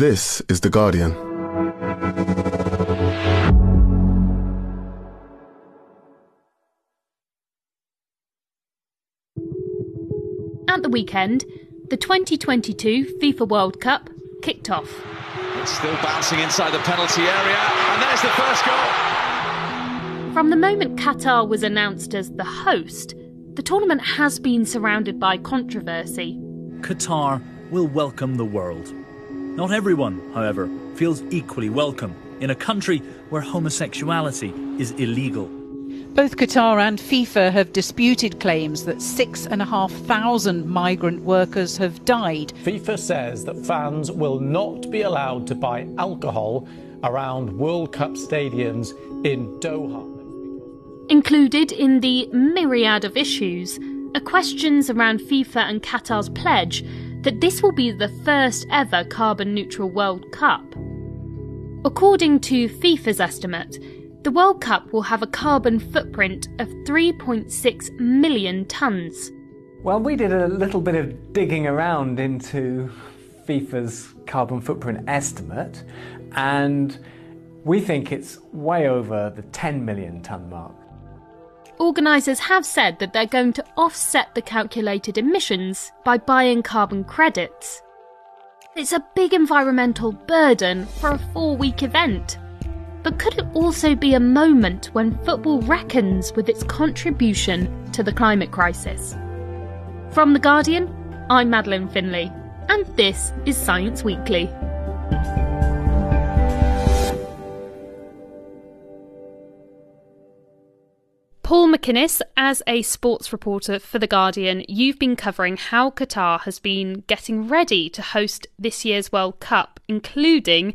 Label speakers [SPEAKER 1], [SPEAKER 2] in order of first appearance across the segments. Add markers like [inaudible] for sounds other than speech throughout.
[SPEAKER 1] This is The Guardian.
[SPEAKER 2] At the weekend, the 2022 FIFA World Cup kicked off.
[SPEAKER 3] It's still bouncing inside the penalty area, and there's the first goal.
[SPEAKER 2] From the moment Qatar was announced as the host, the tournament has been surrounded by controversy.
[SPEAKER 4] Qatar will welcome the world. Not everyone, however, feels equally welcome in a country where homosexuality is illegal.
[SPEAKER 5] Both Qatar and FIFA have disputed claims that six and a half thousand migrant workers have died.
[SPEAKER 6] FIFA says that fans will not be allowed to buy alcohol around World Cup stadiums in Doha.
[SPEAKER 2] Included in the myriad of issues are questions around FIFA and Qatar's pledge that this will be the first ever carbon neutral World Cup. According to FIFA's estimate, the World Cup will have a carbon footprint of 3.6 million tonnes.
[SPEAKER 7] Well, we did a little bit of digging around into FIFA's carbon footprint estimate, and we think it's way over the 10 million tonne mark.
[SPEAKER 2] Organisers have said that they're going to offset the calculated emissions by buying carbon credits. It's a big environmental burden for a four week event. But could it also be a moment when football reckons with its contribution to the climate crisis? From The Guardian, I'm Madeleine Finlay, and this is Science Weekly. Paul MacInnes, as a sports reporter for The Guardian, you've been covering how Qatar has been getting ready to host this year's World Cup, including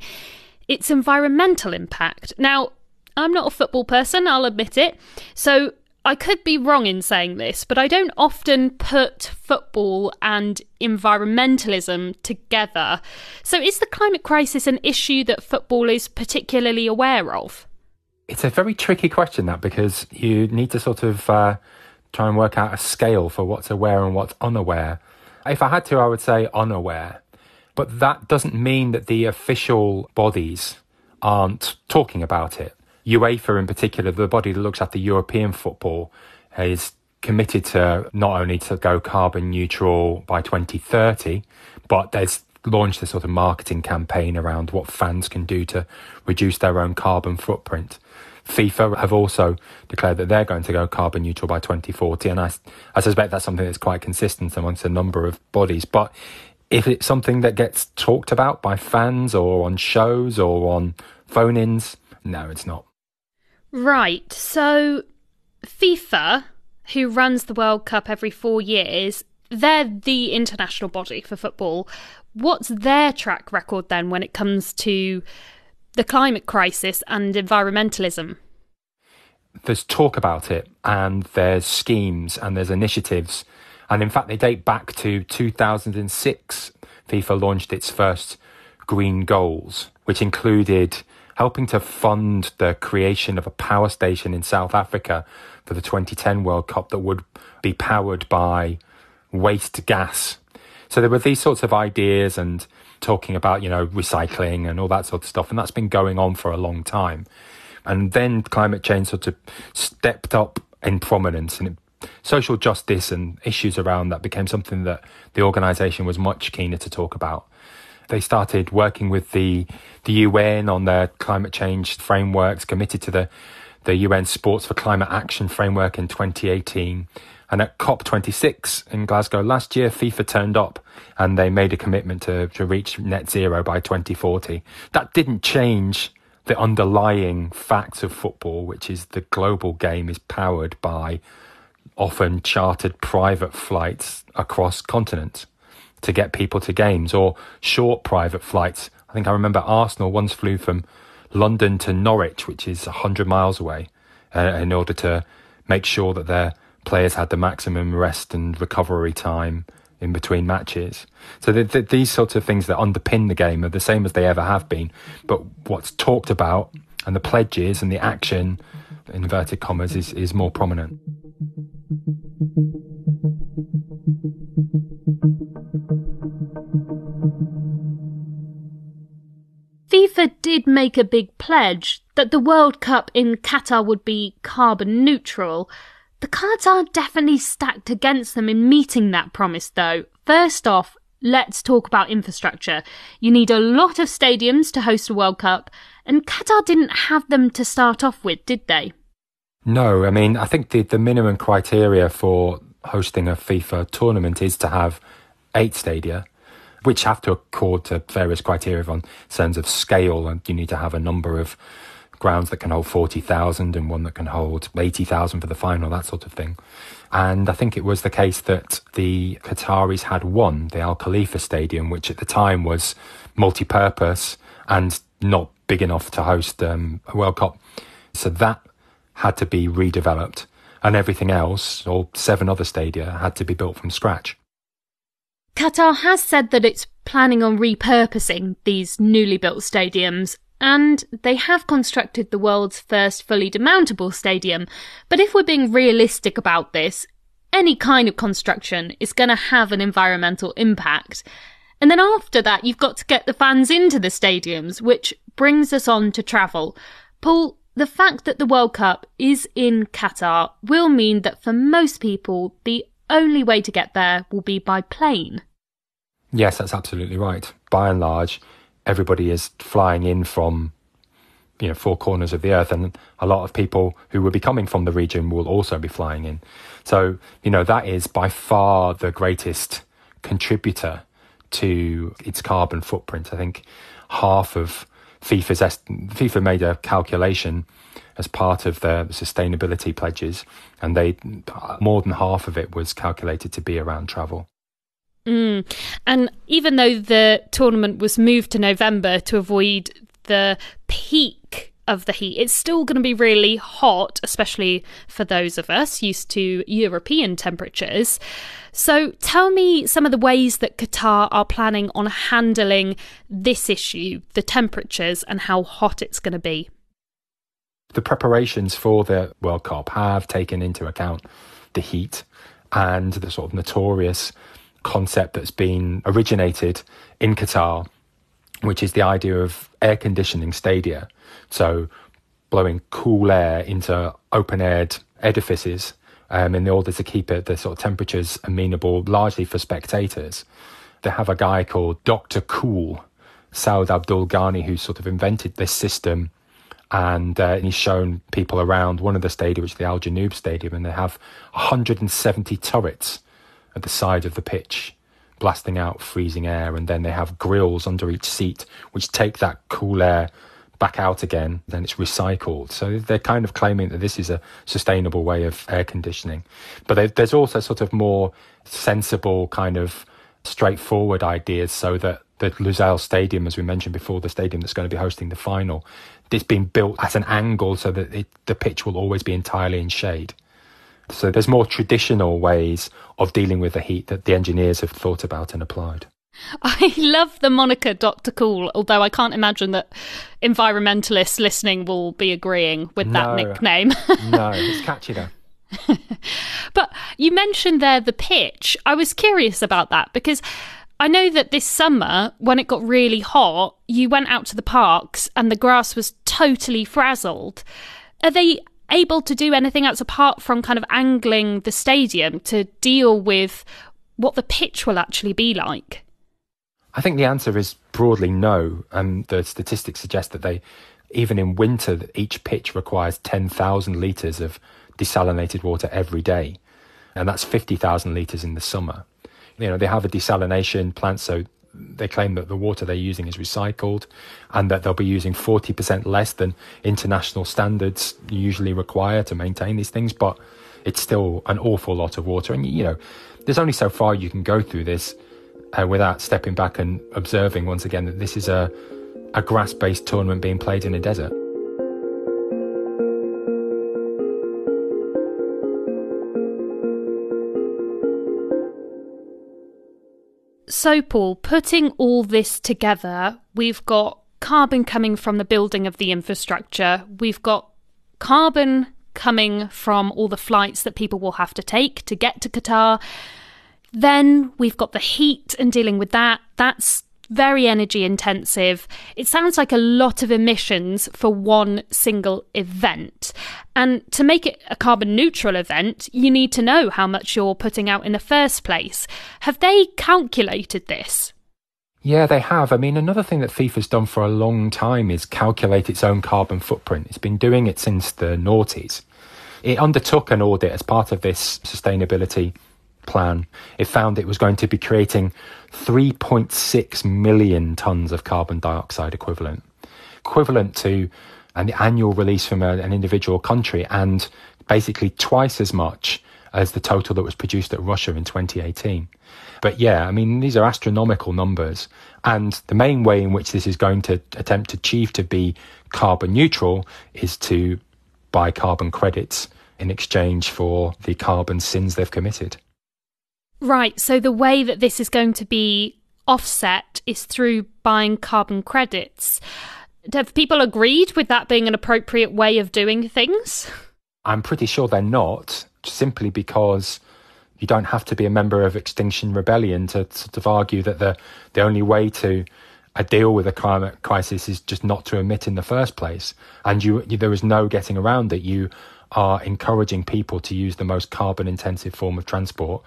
[SPEAKER 2] its environmental impact. Now, I'm not a football person, I'll admit it, so I could be wrong in saying this, but I don't often put football and environmentalism together. So, is the climate crisis an issue that football is particularly aware of?
[SPEAKER 8] It's a very tricky question, that, because you need to sort of uh, try and work out a scale for what's aware and what's unaware. If I had to, I would say unaware. But that doesn't mean that the official bodies aren't talking about it. UEFA, in particular, the body that looks the European football, is committed to not only to go carbon neutral by 2030, but there's launched a sort of marketing campaign around what fans can do to reduce their own carbon footprint. FIFA have also declared that they're going to go carbon neutral by 2040, and I, I suspect that's something that's quite consistent amongst a number of bodies. But if it's something that gets talked about by fans or on shows or on phone ins, no, it's not.
[SPEAKER 2] Right. So, FIFA, who runs the World Cup every four years, they're the international body for football. What's their track record then when it comes to the climate crisis and environmentalism?
[SPEAKER 8] There's talk about it, and there's schemes, and there's initiatives. And in fact, they date back to 2006. FIFA launched its first green goals, which included helping to fund the creation of a power station in South Africa for the 2010 World Cup that would be powered by waste gas. So there were these sorts of ideas and talking about, you know, recycling and all that sort of stuff. And that's been going on for a long time. And then climate change sort of stepped up in prominence and it, social justice and issues around that became something that the organization was much keener to talk about. They started working with the the UN on their climate change frameworks, committed to the the UN Sports for Climate Action framework in 2018. And at COP26 in Glasgow last year, FIFA turned up and they made a commitment to, to reach net zero by 2040. That didn't change the underlying facts of football, which is the global game is powered by often chartered private flights across continents to get people to games or short private flights. I think I remember Arsenal once flew from London to Norwich, which is 100 miles away, uh, in order to make sure that their players had the maximum rest and recovery time in between matches. So the, the, these sorts of things that underpin the game are the same as they ever have been. But what's talked about and the pledges and the action, inverted commas, is, is more prominent.
[SPEAKER 2] FIFA did make a big pledge that the World Cup in Qatar would be carbon neutral. The cards are definitely stacked against them in meeting that promise, though. First off, let's talk about infrastructure. You need a lot of stadiums to host a World Cup, and Qatar didn't have them to start off with, did they?
[SPEAKER 8] No, I mean, I think the, the minimum criteria for hosting a FIFA tournament is to have eight stadia, which have to accord to various criteria on terms of scale, and you need to have a number of grounds that can hold 40,000 and one that can hold 80,000 for the final, that sort of thing. And I think it was the case that the Qataris had one, the Al Khalifa Stadium, which at the time was multi purpose and not big enough to host um, a World Cup. So that had to be redeveloped, and everything else, or seven other stadia, had to be built from scratch.
[SPEAKER 2] Qatar has said that it's planning on repurposing these newly built stadiums, and they have constructed the world's first fully demountable stadium. But if we're being realistic about this, any kind of construction is going to have an environmental impact. And then after that, you've got to get the fans into the stadiums, which brings us on to travel. Paul, the fact that the World Cup is in Qatar will mean that for most people, the only way to get there will be by plane.
[SPEAKER 8] Yes, that's absolutely right. By and large, everybody is flying in from you know four corners of the earth and a lot of people who will be coming from the region will also be flying in so you know that is by far the greatest contributor to its carbon footprint i think half of FIFA's est- FIFA made a calculation as part of their sustainability pledges, and they more than half of it was calculated to be around travel.
[SPEAKER 2] Mm. And even though the tournament was moved to November to avoid the peak of the heat, it's still going to be really hot, especially for those of us used to European temperatures. So tell me some of the ways that Qatar are planning on handling this issue, the temperatures, and how hot it's going to be.
[SPEAKER 8] The preparations for the World Cup have taken into account the heat and the sort of notorious concept that's been originated in Qatar, which is the idea of air conditioning stadia. So blowing cool air into open aired edifices um, in order to keep it the sort of temperatures amenable largely for spectators. They have a guy called Dr. Cool, Saud Abdul Ghani, who sort of invented this system. And, uh, and he's shown people around one of the stadia, which is the Al Janoub Stadium, and they have 170 turrets at the side of the pitch, blasting out freezing air. And then they have grills under each seat, which take that cool air back out again, then it's recycled. So they're kind of claiming that this is a sustainable way of air conditioning. But there's also sort of more sensible, kind of straightforward ideas so that the Lusail Stadium, as we mentioned before, the stadium that's going to be hosting the final, it's been built at an angle so that it, the pitch will always be entirely in shade. So there's more traditional ways of dealing with the heat that the engineers have thought about and applied.
[SPEAKER 2] I love the moniker Dr. Cool, although I can't imagine that environmentalists listening will be agreeing with that
[SPEAKER 8] No.
[SPEAKER 2] nickname. [laughs]
[SPEAKER 8] no, [laughs] it's catchy though.
[SPEAKER 2] But you mentioned there the pitch. I was curious about that because I know that this summer, when it got really hot, you went out to the parks and the grass was totally frazzled. Are they able to do anything else apart from kind of angling the stadium to deal with what the pitch will actually be like?
[SPEAKER 8] I think the answer is broadly no. And the statistics suggest that they, even in winter, each pitch requires 10,000 litres of desalinated water every day. And that's 50,000 litres in the summer. You know, they have a desalination plant, so they claim that the water they're using is recycled and that they'll be using 40% less than international standards usually require to maintain these things. But it's still an awful lot of water. And, you know, there's only so far you can go through this uh, without stepping back and observing once again that this is a, a grass based tournament being played in a desert.
[SPEAKER 2] So, Paul, putting all this together, we've got carbon coming from the building of the infrastructure, we've got carbon coming from all the flights that people will have to take to get to Qatar. Then we've got the heat and dealing with that. That's very energy intensive. It sounds like a lot of emissions for one single event. And to make it a carbon neutral event, you need to know how much you're putting out in the first place. Have they calculated this?
[SPEAKER 8] Yeah, they have. I mean, another thing that FIFA's done for a long time is calculate its own carbon footprint. It's been doing it since the noughties. It undertook an audit as part of this sustainability plan. It found it was going to be creating 3.6 million tonnes of carbon dioxide equivalent, equivalent to an annual release from a, an individual country and basically twice as much as the total that was produced at Russia in 2018. But yeah, I mean, these are astronomical numbers. And the main way in which this is going to attempt to achieve to be carbon neutral is to buy carbon credits in exchange for the carbon sins they've committed.
[SPEAKER 2] Right. So the way that this is going to be offset is through buying carbon credits. Have people agreed with that being an appropriate way of doing things?
[SPEAKER 8] I'm pretty sure they're not, simply because you don't have to be a member of Extinction Rebellion to sort of argue that the the only way to uh, deal with a climate crisis is just not to emit in the first place, and you, you there is no getting around it. You are encouraging people to use the most carbon intensive form of transport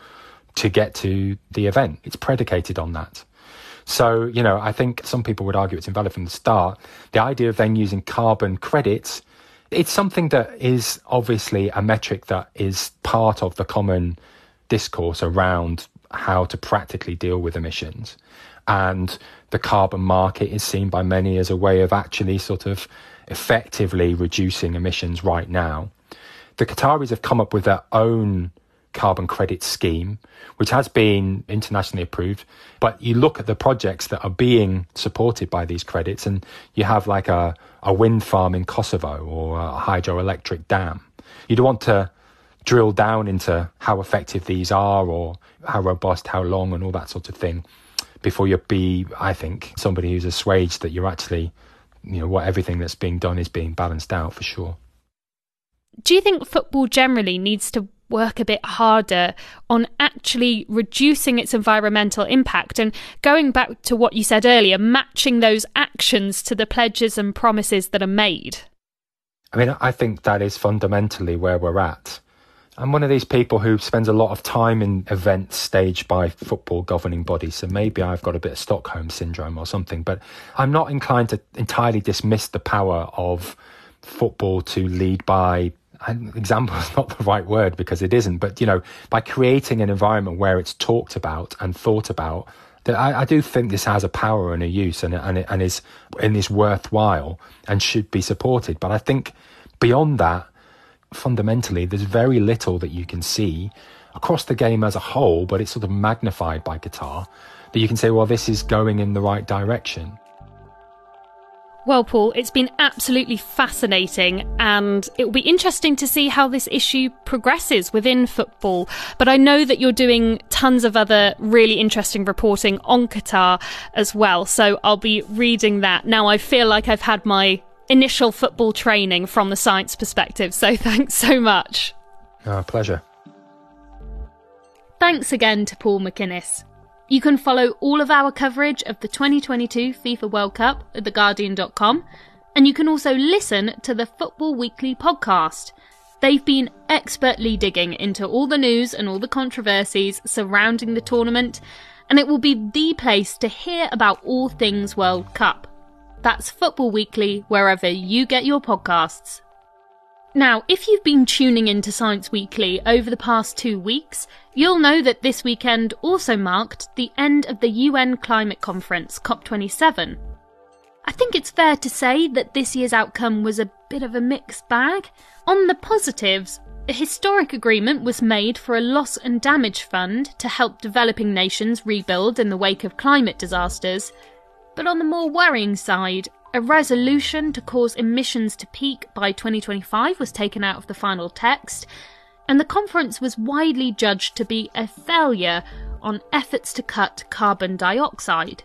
[SPEAKER 8] to get to the event. It's predicated on that. So, you know, I think some people would argue it's invalid from the start. The idea of then using carbon credits, it's something that is obviously a metric that is part of the common discourse around how to practically deal with emissions. And the carbon market is seen by many as a way of actually sort of effectively reducing emissions right now. The Qataris have come up with their own carbon credit scheme, which has been internationally approved. But you look at the projects that are being supported by these credits, and you have like a, a wind farm in Kosovo or a hydroelectric dam. You don't want to drill down into how effective these are or how robust, how long, and all that sort of thing before you be, I think, somebody who's assuaged that you're actually, you know, what everything that's being done is being balanced out for sure.
[SPEAKER 2] Do you think football generally needs to work a bit harder on actually reducing its environmental impact and going back to what you said earlier, matching those actions to the pledges and promises that are made?
[SPEAKER 8] I mean, I think that is fundamentally where we're at. I'm one of these people who spends a lot of time in events staged by football governing bodies, so maybe I've got a bit of Stockholm syndrome or something, but I'm not inclined to entirely dismiss the power of football to lead by example is not the right word because it isn't, but you know, by creating an environment where it's talked about and thought about, that I, I do think this has a power and a use and and, and is and is worthwhile and should be supported. But I think beyond that, fundamentally, there's very little that you can see across the game as a whole, but it's sort of magnified by Qatar that you can say, well, this is going in the right direction.
[SPEAKER 2] Well, Paul, it's been absolutely fascinating, and it will be interesting to see how this issue progresses within football. But I know that you're doing tons of other really interesting reporting on Qatar as well, so I'll be reading that. Now, I feel like I've had my initial football training from the science perspective. So [laughs] thanks so much.
[SPEAKER 8] Oh, pleasure.
[SPEAKER 2] Thanks again to Paul MacInnes. You can follow all of our coverage of the 2022 FIFA World Cup at theguardian.com, and you can also listen to the Football Weekly podcast. They've been expertly digging into all the news and all the controversies surrounding the tournament, and it will be the place to hear about all things World Cup. That's Football Weekly, wherever you get your podcasts. Now, if you've been tuning into Science Weekly over the past two weeks, you'll know that this weekend also marked the end of the UN Climate Conference, COP27. I think it's fair to say that this year's outcome was a bit of a mixed bag. On the positives, a historic agreement was made for a loss and damage fund to help developing nations rebuild in the wake of climate disasters, but on the more worrying side, a resolution to cause emissions to peak by 2025 was taken out of the final text, and the conference was widely judged to be a failure on efforts to cut carbon dioxide.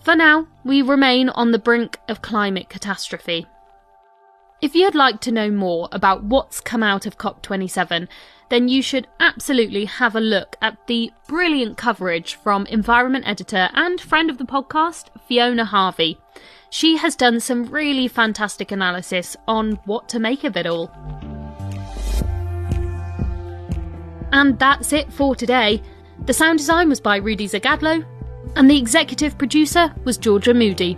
[SPEAKER 2] For now, we remain on the brink of climate catastrophe. If you'd like to know more about what's come out of COP27, then you should absolutely have a look at the brilliant coverage from environment editor and friend of the podcast, Fiona Harvey. She has done some really fantastic analysis on what to make of it all. And that's it for today. The sound design was by Rudy Zagadlo, and the executive producer was Georgia Moody.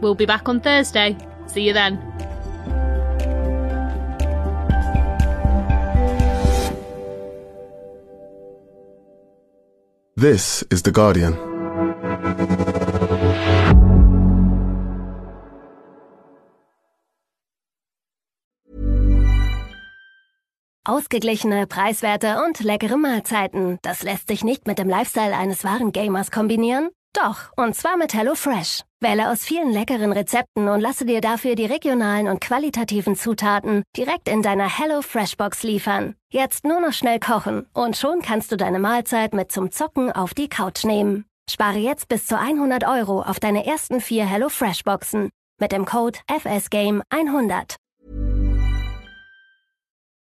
[SPEAKER 2] We'll be back on Thursday. See you then.
[SPEAKER 1] This is The Guardian.
[SPEAKER 9] Ausgeglichene Preiswerte und leckere Mahlzeiten. Das lässt sich nicht mit dem Lifestyle eines wahren Gamers kombinieren? Doch, und zwar mit HelloFresh. Wähle aus vielen leckeren Rezepten und lasse dir dafür die regionalen und qualitativen Zutaten direkt in deiner HelloFresh-Box liefern. Jetzt nur noch schnell kochen und schon kannst du deine Mahlzeit mit zum Zocken auf die Couch nehmen. Spare jetzt bis zu 100 Euro auf deine ersten vier HelloFresh-Boxen mit dem Code FSGame100.